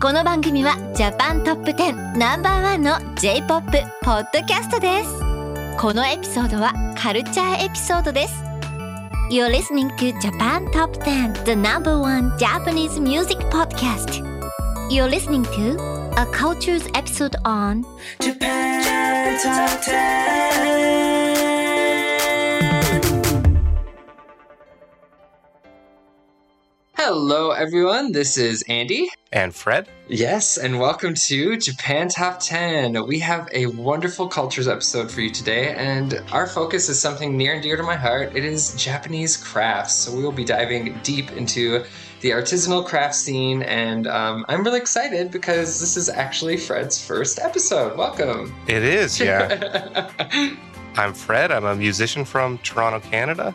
この番組はジャパントップ10ナンバーワンの J-POP ポッドキャストですこのエピソードはカルチャーエピソードです You're listening to Japan Top 10 The number one Japanese music podcast You're listening to a cultures episode on Japan Top 10. Hello, everyone. This is Andy. And Fred? Yes, and welcome to Japan Top 10. We have a wonderful cultures episode for you today, and our focus is something near and dear to my heart. It is Japanese crafts. So we will be diving deep into the artisanal craft scene, and um, I'm really excited because this is actually Fred's first episode. Welcome. It is, yeah. I'm Fred. I'm a musician from Toronto, Canada.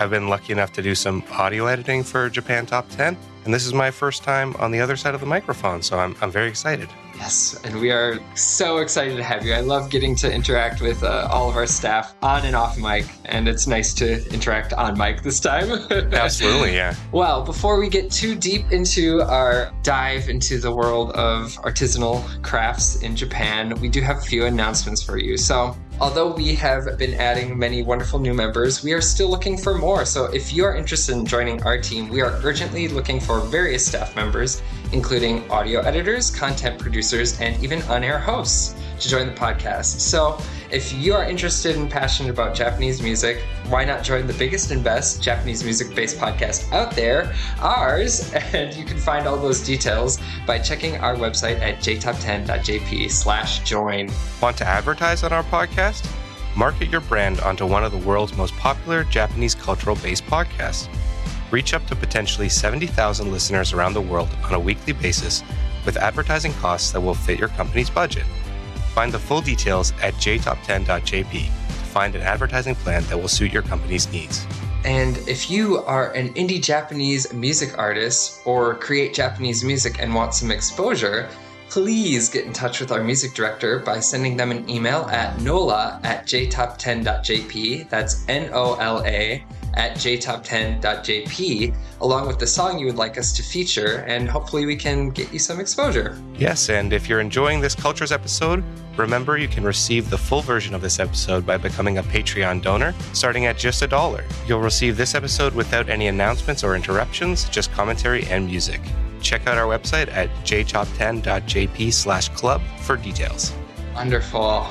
I've been lucky enough to do some audio editing for Japan Top 10, and this is my first time on the other side of the microphone, so I'm, I'm very excited. Yes, and we are so excited to have you. I love getting to interact with uh, all of our staff on and off mic, and it's nice to interact on mic this time. Absolutely, yeah. Well, before we get too deep into our dive into the world of artisanal crafts in Japan, we do have a few announcements for you. So, although we have been adding many wonderful new members, we are still looking for more. So, if you are interested in joining our team, we are urgently looking for various staff members, including audio editors, content producers, and even on air hosts to join the podcast. So, if you are interested and passionate about Japanese music, why not join the biggest and best Japanese music based podcast out there, ours? And you can find all those details by checking our website at jtop10.jp slash join. Want to advertise on our podcast? Market your brand onto one of the world's most popular Japanese cultural based podcasts. Reach up to potentially 70,000 listeners around the world on a weekly basis with advertising costs that will fit your company's budget. Find the full details at jtop10.jp to find an advertising plan that will suit your company's needs. And if you are an indie Japanese music artist or create Japanese music and want some exposure, please get in touch with our music director by sending them an email at nola at jtop10.jp. That's N O L A at jtop10.jp, along with the song you would like us to feature, and hopefully we can get you some exposure. Yes, and if you're enjoying this Cultures episode, remember you can receive the full version of this episode by becoming a Patreon donor, starting at just a dollar. You'll receive this episode without any announcements or interruptions, just commentary and music. Check out our website at jtop10.jp slash club for details. Wonderful.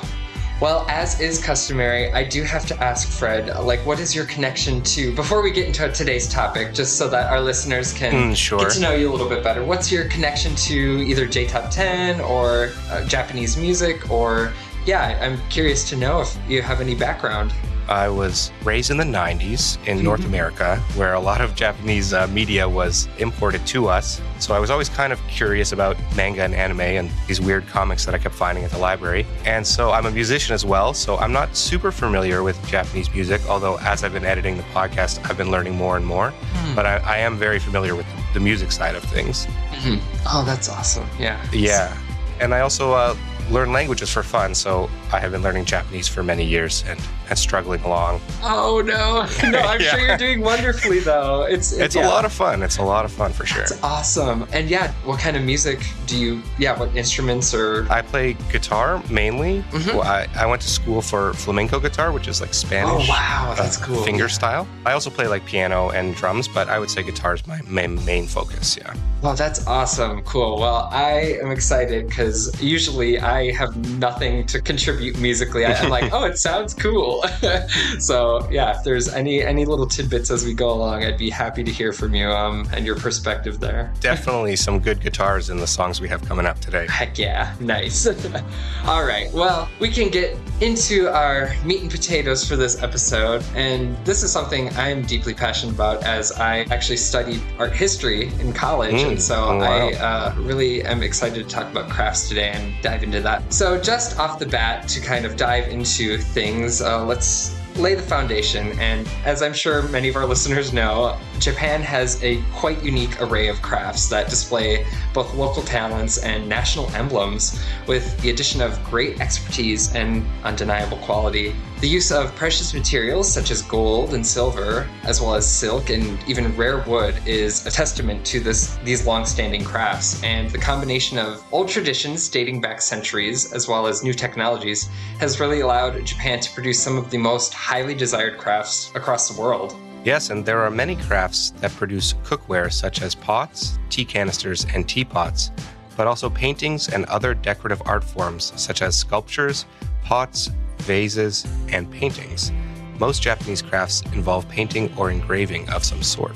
Well, as is customary, I do have to ask Fred, like, what is your connection to, before we get into today's topic, just so that our listeners can Mm, sure. get to know you a little bit better, what's your connection to either J Top 10 or uh, Japanese music? Or, yeah, I'm curious to know if you have any background. I was raised in the 90s in North America, where a lot of Japanese uh, media was imported to us. So I was always kind of curious about manga and anime and these weird comics that I kept finding at the library. And so I'm a musician as well, so I'm not super familiar with Japanese music, although as I've been editing the podcast, I've been learning more and more. But I, I am very familiar with the music side of things. Mhm. Oh, that's awesome. Yeah. Yeah. And I also uh, learn languages for fun, so I have been learning Japanese for many years and, and struggling along. Oh, no. No, I'm Yeah. sure you're doing wonderfully, though. It's, It's yeah. a lot of fun. It's a lot of fun for sure. It's awesome. And yeah, what kind of music do you, yeah, what instruments or. I play guitar mainly. Mhm. Well, I, I went to school for flamenco guitar, which is like Spanish. Oh, wow, that's uh, cool. Finger style. I also play like piano and drums, but I would say guitar is my main, main focus. Yeah. Well, that's awesome. Cool. Well, I am excited because usually I have nothing to contribute musically. I, I'm like, oh, it sounds cool. cool. so yeah, if there's any any little tidbits as we go along, I'd be happy to hear from you um, and your perspective there. Definitely some good guitars in the songs we have coming up today. Heck yeah, nice. All right, well, we can get into our meat and potatoes for this episode. And this is something I'm deeply passionate about as I actually studied art history in college. Mm, and so oh, wow. I uh, really am excited to talk about crafts today and dive into that. So, just off the bat, to kind of dive into things, uh, let's lay the foundation. And as I'm sure many of our listeners know, Japan has a quite unique array of crafts that display both local talents and national emblems, with the addition of great expertise and undeniable quality. The use of precious materials such as gold and silver, as well as silk and even rare wood, is a testament to this these long-standing crafts. And the combination of old traditions dating back centuries, as well as new technologies, has really allowed Japan to produce some of the most highly desired crafts across the world. Yes, and there are many crafts that produce cookware such as pots, tea canisters, and teapots, but also paintings and other decorative art forms such as sculptures, pots, vases, and paintings. Most Japanese crafts involve painting or engraving of some sort.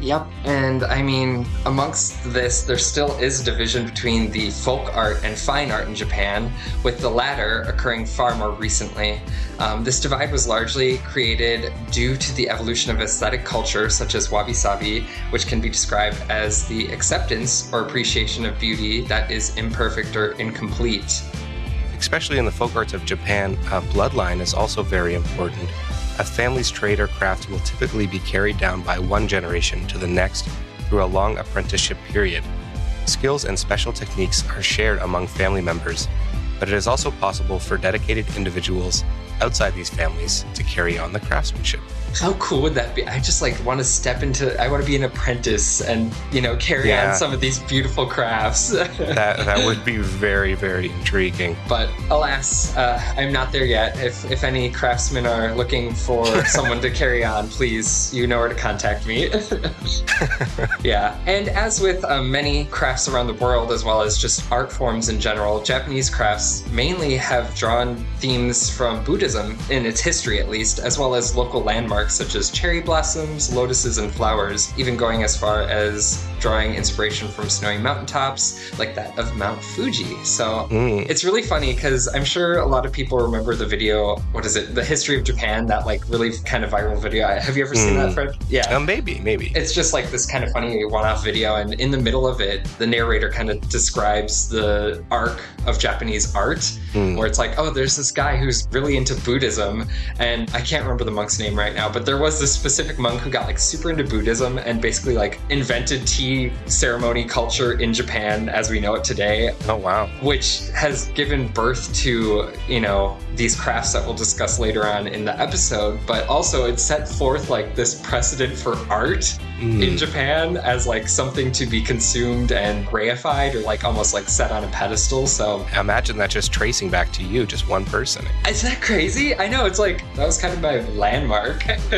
Yep, and I mean, amongst this, there still is a division between the folk art and fine art in Japan, with the latter occurring far more recently. Um, this divide was largely created due to the evolution of aesthetic culture, such as wabi sabi, which can be described as the acceptance or appreciation of beauty that is imperfect or incomplete. Especially in the folk arts of Japan, uh, bloodline is also very important. A family's trade or craft will typically be carried down by one generation to the next through a long apprenticeship period. Skills and special techniques are shared among family members, but it is also possible for dedicated individuals outside these families to carry on the craftsmanship. How cool would that be? I just like want to step into. I want to be an apprentice and you know carry Yeah. on some of these beautiful crafts. That that would be very very intriguing. but alas, uh, I'm not there yet. If if any craftsmen are looking for someone to carry on, please, you know where to contact me. yeah, and as with um, many crafts around the world, as well as just art forms in general, Japanese crafts mainly have drawn themes from Buddhism in its history, at least, as well as local landmarks such as cherry blossoms, lotuses, and flowers, even going as far as drawing inspiration from snowy mountaintops like that of Mount Fuji. So Mm. it's really funny because I'm sure a lot of people remember the video. What is it? The History of Japan, that like really kind of viral video. Have you ever seen Mm. that, Fred? Yeah. Uh, maybe maybe. It's just like this kind of funny one off video, and in the middle of it, the narrator kind of describes the arc of Japanese art, Hmm. where it's like, oh, there's this guy who's really into Buddhism, and I can't remember the monk's name right now, but there was this specific monk who got like super into Buddhism and basically like invented tea ceremony culture in Japan as we know it today, Oh wow. which has given birth to, you know, these crafts that we'll discuss later on in the episode, but also it set forth like this precedent for art Mm. in Japan as like something to be consumed and reified or like almost like set on a pedestal. So Imagine that just tracing back to you, just one person. isn't that crazy? I know it's like that was kind of my landmark.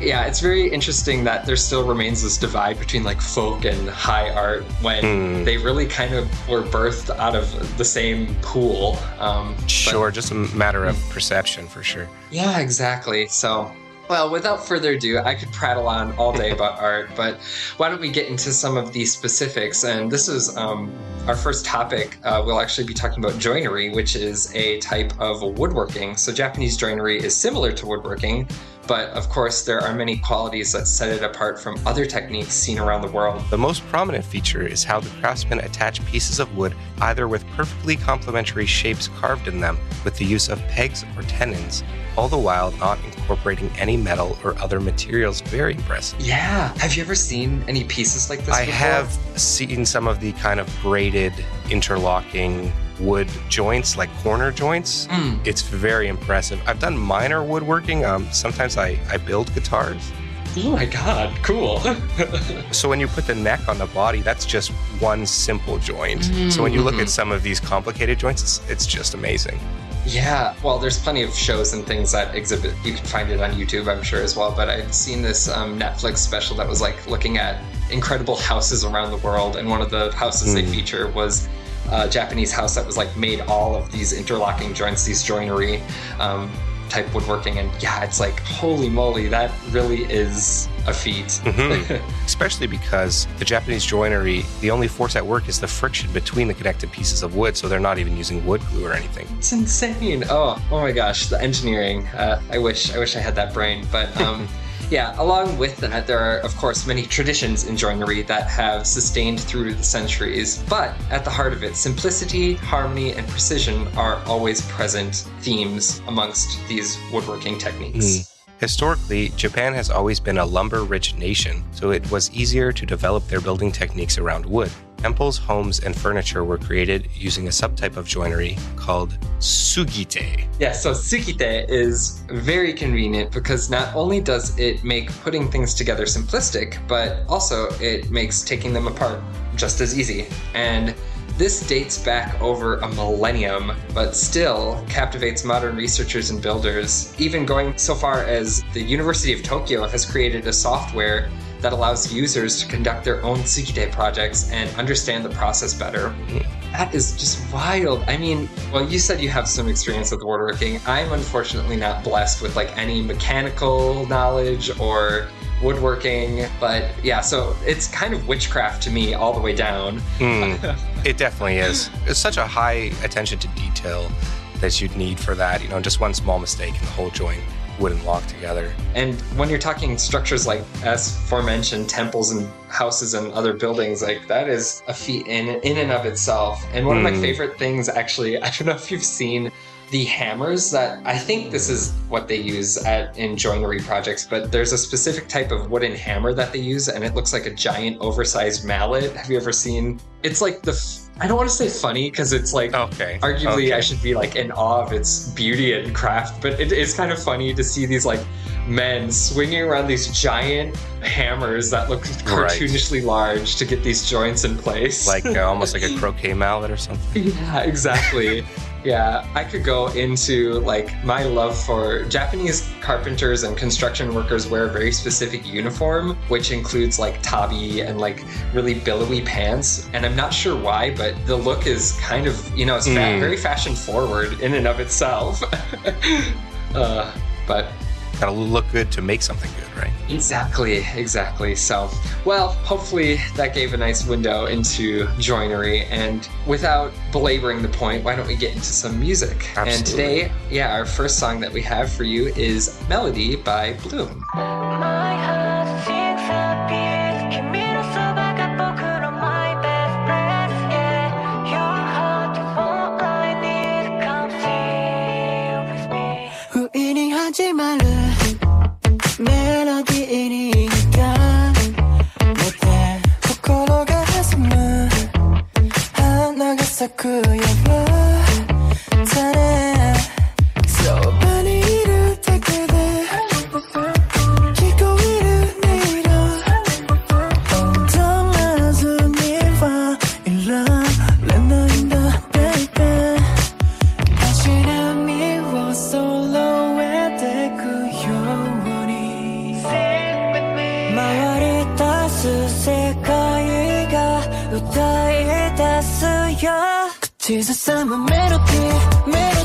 yeah, it's very interesting that there still remains this divide between like folk and high art when Hmm. they really kind of were birthed out of the same pool. Um, but- Sure, just a matter of perception for sure. yeah, exactly. So, well, without further ado, I could prattle on all day about art, but why don't we get into some of the specifics? And this is um, our first topic. Uh, we'll actually be talking about joinery, which is a type of woodworking. So, Japanese joinery is similar to woodworking, but of course, there are many qualities that set it apart from other techniques seen around the world. The most prominent feature is how the craftsmen attach pieces of wood either with perfectly complementary shapes carved in them with the use of pegs or tenons, all the while not incorporating any metal or other materials. Very impressive. Yeah. Have you ever seen any pieces like this? I before? have seen some of the kind of braided, interlocking wood joints, like corner joints. Mm. It's very impressive. I've done minor woodworking. Um, sometimes I, I build guitars. Oh my god, cool. So when you put the neck on the body, that's just one simple joint. So when you look at some of these complicated joints, it's, it's just amazing. Yeah, well, there's plenty of shows and things that exhibit. You can find it on YouTube, I'm sure, as well. But I've seen this um, Netflix special that was like looking at incredible houses around the world, and one of the houses they Mm. feature was a Japanese house that was like made all of these interlocking joints, these joinery. Um, type woodworking. And yeah, it's like, holy moly, that really is a feat. Mhm. Especially because the Japanese joinery, the only force at work is the friction between the connected pieces of wood, so they're not even using wood glue or anything. It's insane. Oh, oh my gosh, the engineering. Uh, I wish, I wish I had that brain. But um, yeah, along with that, there are of course many traditions in joinery that have sustained through the centuries. But at the heart of it, simplicity, harmony, and precision are always present themes amongst these woodworking techniques. Hmm. Historically, Japan has always been a lumber rich nation, so it was easier to develop their building techniques around wood. Temples, homes, and furniture were created using a subtype of joinery called tsugite. Yeah, so tsugite is very convenient because not only does it make putting things together simplistic, but also it makes taking them apart just as easy. And this dates back over a millennium, but still captivates modern researchers and builders, even going so far as the University of Tokyo has created a software that allows users to conduct their own Tsugite projects and understand the process better. That is just wild. I mean, well, you said you have some experience with woodworking. I'm unfortunately not blessed with like any mechanical knowledge or woodworking, but yeah, so it's kind of witchcraft to me all the way down. Mm, it definitely is. It's such a high attention to detail that you'd need for that. You know, just one small mistake and the whole joint wouldn't lock together. And when you're talking structures like as aforementioned temples and houses and other buildings, like that is a feat in in and of itself. And one of my Hmm. favorite things, actually, I don't know if you've seen the hammers that I think this is what they use at in joinery projects, but there's a specific type of wooden hammer that they use, and it looks like a giant oversized mallet. Have you ever seen? It's like the I don't want to say funny because it's like Okay. arguably okay. I should be like in awe of its beauty and craft, but it is kind of funny to see these like men swinging around these giant hammers that look cartoonishly large to get these joints in place. like uh, almost like a croquet mallet or something. yeah, exactly. Yeah, I could go into like my love for Japanese carpenters and construction workers wear a very specific uniform, which includes like tabi and like really billowy pants. And I'm not sure why, but the look is kind of, you know, it's fa- Mm. very fashion forward in and of itself. uh, but Gotta look good to make something good, right? Exactly, exactly. So, well, hopefully that gave a nice window into joinery. And without belaboring the point, why don't we get into some music? And today, yeah, our first song that we have for you is Melody by Bloom. My heart sings a 回り出す世界が歌い出すよ。口ずさむメロディーメロディー。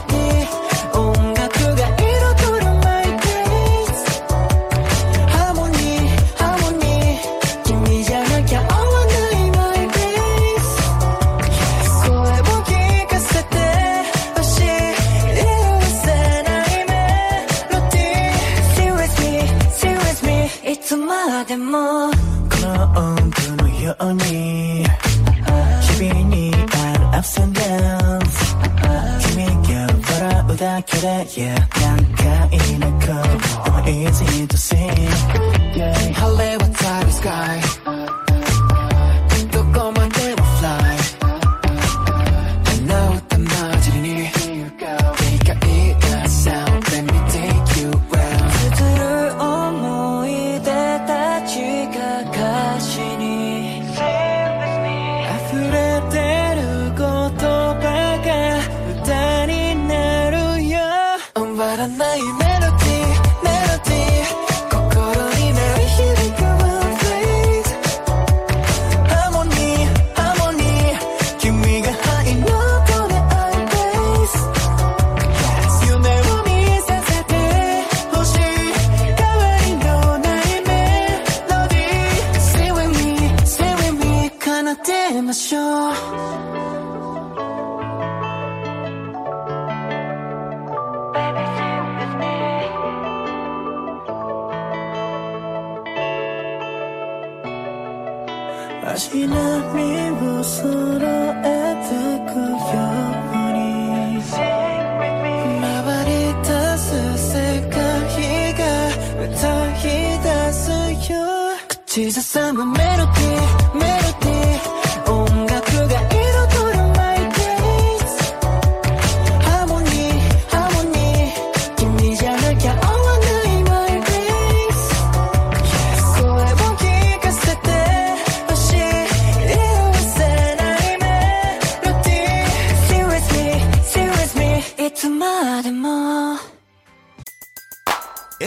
Can't yeah. 깜깜이 놓고, easy to see. Yeah. 할래와 of sky. 足並みを揃えてくように。回り出す世界が歌い出すよ。口ずさむメロディー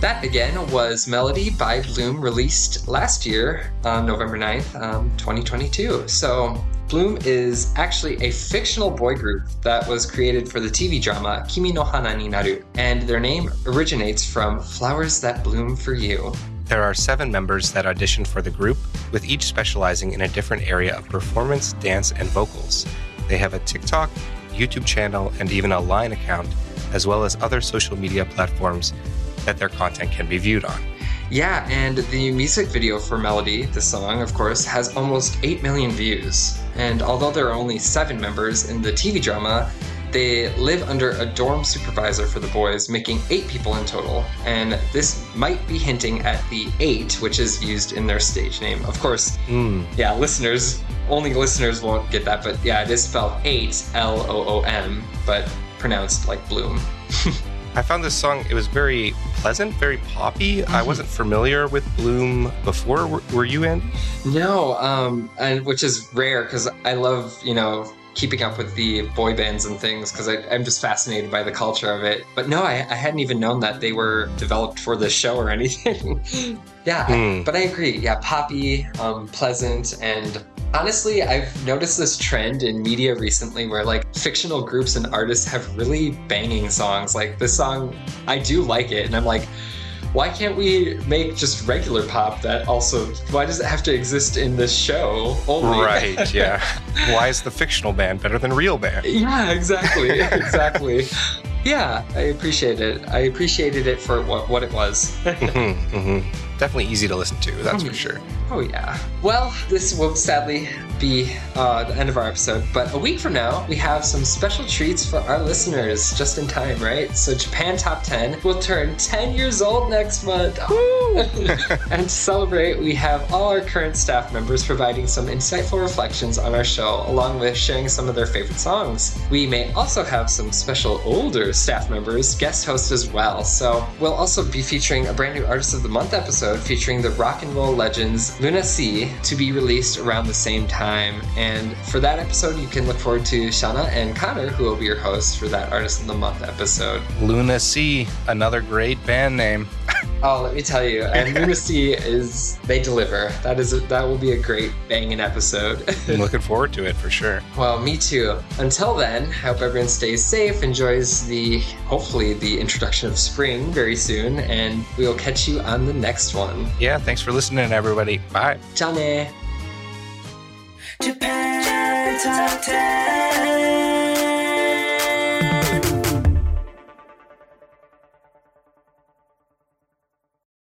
That again was Melody by Bloom, released last year on November 9th, um, 2022. So, Bloom is actually a fictional boy group that was created for the TV drama Kimi no Hana ni Naru, and their name originates from Flowers That Bloom for You. There are seven members that auditioned for the group, with each specializing in a different area of performance, dance, and vocals. They have a TikTok, YouTube channel, and even a Line account, as well as other social media platforms that their content can be viewed on. Yeah, and the music video for Melody, the song, of course, has almost 8 million views. And although there are only seven members in the TV drama, they live under a dorm supervisor for the boys, making eight people in total. And this might be hinting at the eight, which is used in their stage name. Of course, hmm. yeah, listeners, only listeners won't get that, but yeah, it is spelled eight, L O O M, but pronounced like Bloom. I found this song, it was very pleasant, very poppy. I wasn't familiar with Bloom before. Were, were you in? No, um, and which is rare because I love, you know, keeping up with the boy bands and things because I'm just fascinated by the culture of it. But no, I, I hadn't even known that they were developed for this show or anything. yeah, I- Hmm. but I agree. Yeah, poppy, um, pleasant, and honestly, I've noticed this trend in media recently where like fictional groups and artists have really banging songs. Like this song, I do like it, and I'm like, why can't we make just regular pop that also why does it have to exist in this show only Right, yeah. Why is the fictional band better than real band? yeah exactly exactly yeah i appreciate it i appreciated it for what, what it was hmm hmm Definitely easy to listen to, that's for sure. Oh yeah well this will sadly be uh, the end of our episode but a week from now we have some special treats for our listeners just in time right so japan top 10 will turn 10 years old next month and to celebrate, we have all our current staff members providing some insightful reflections on our show, along with sharing some of their favorite songs. We may also have some special older staff members guest host as well. So we'll also be featuring a brand new Artist of the Month episode featuring the rock and roll legends LUNA SEA to be released around the same time. And for that episode, you can look forward to Shauna and Connor, who will be your hosts for that Artist of the Month episode. LUNA SEA, another great band name. Oh, let me tell you, and LUNA SEA is they deliver. That is a, that will be a great banging episode. I'm looking forward to it for sure. well, me too. Until then, I hope everyone stays safe, enjoys the hopefully the introduction of spring very soon, and we will catch you on the next one. Yeah, thanks for listening, everybody. Bye. Ciao ne. Japan top 10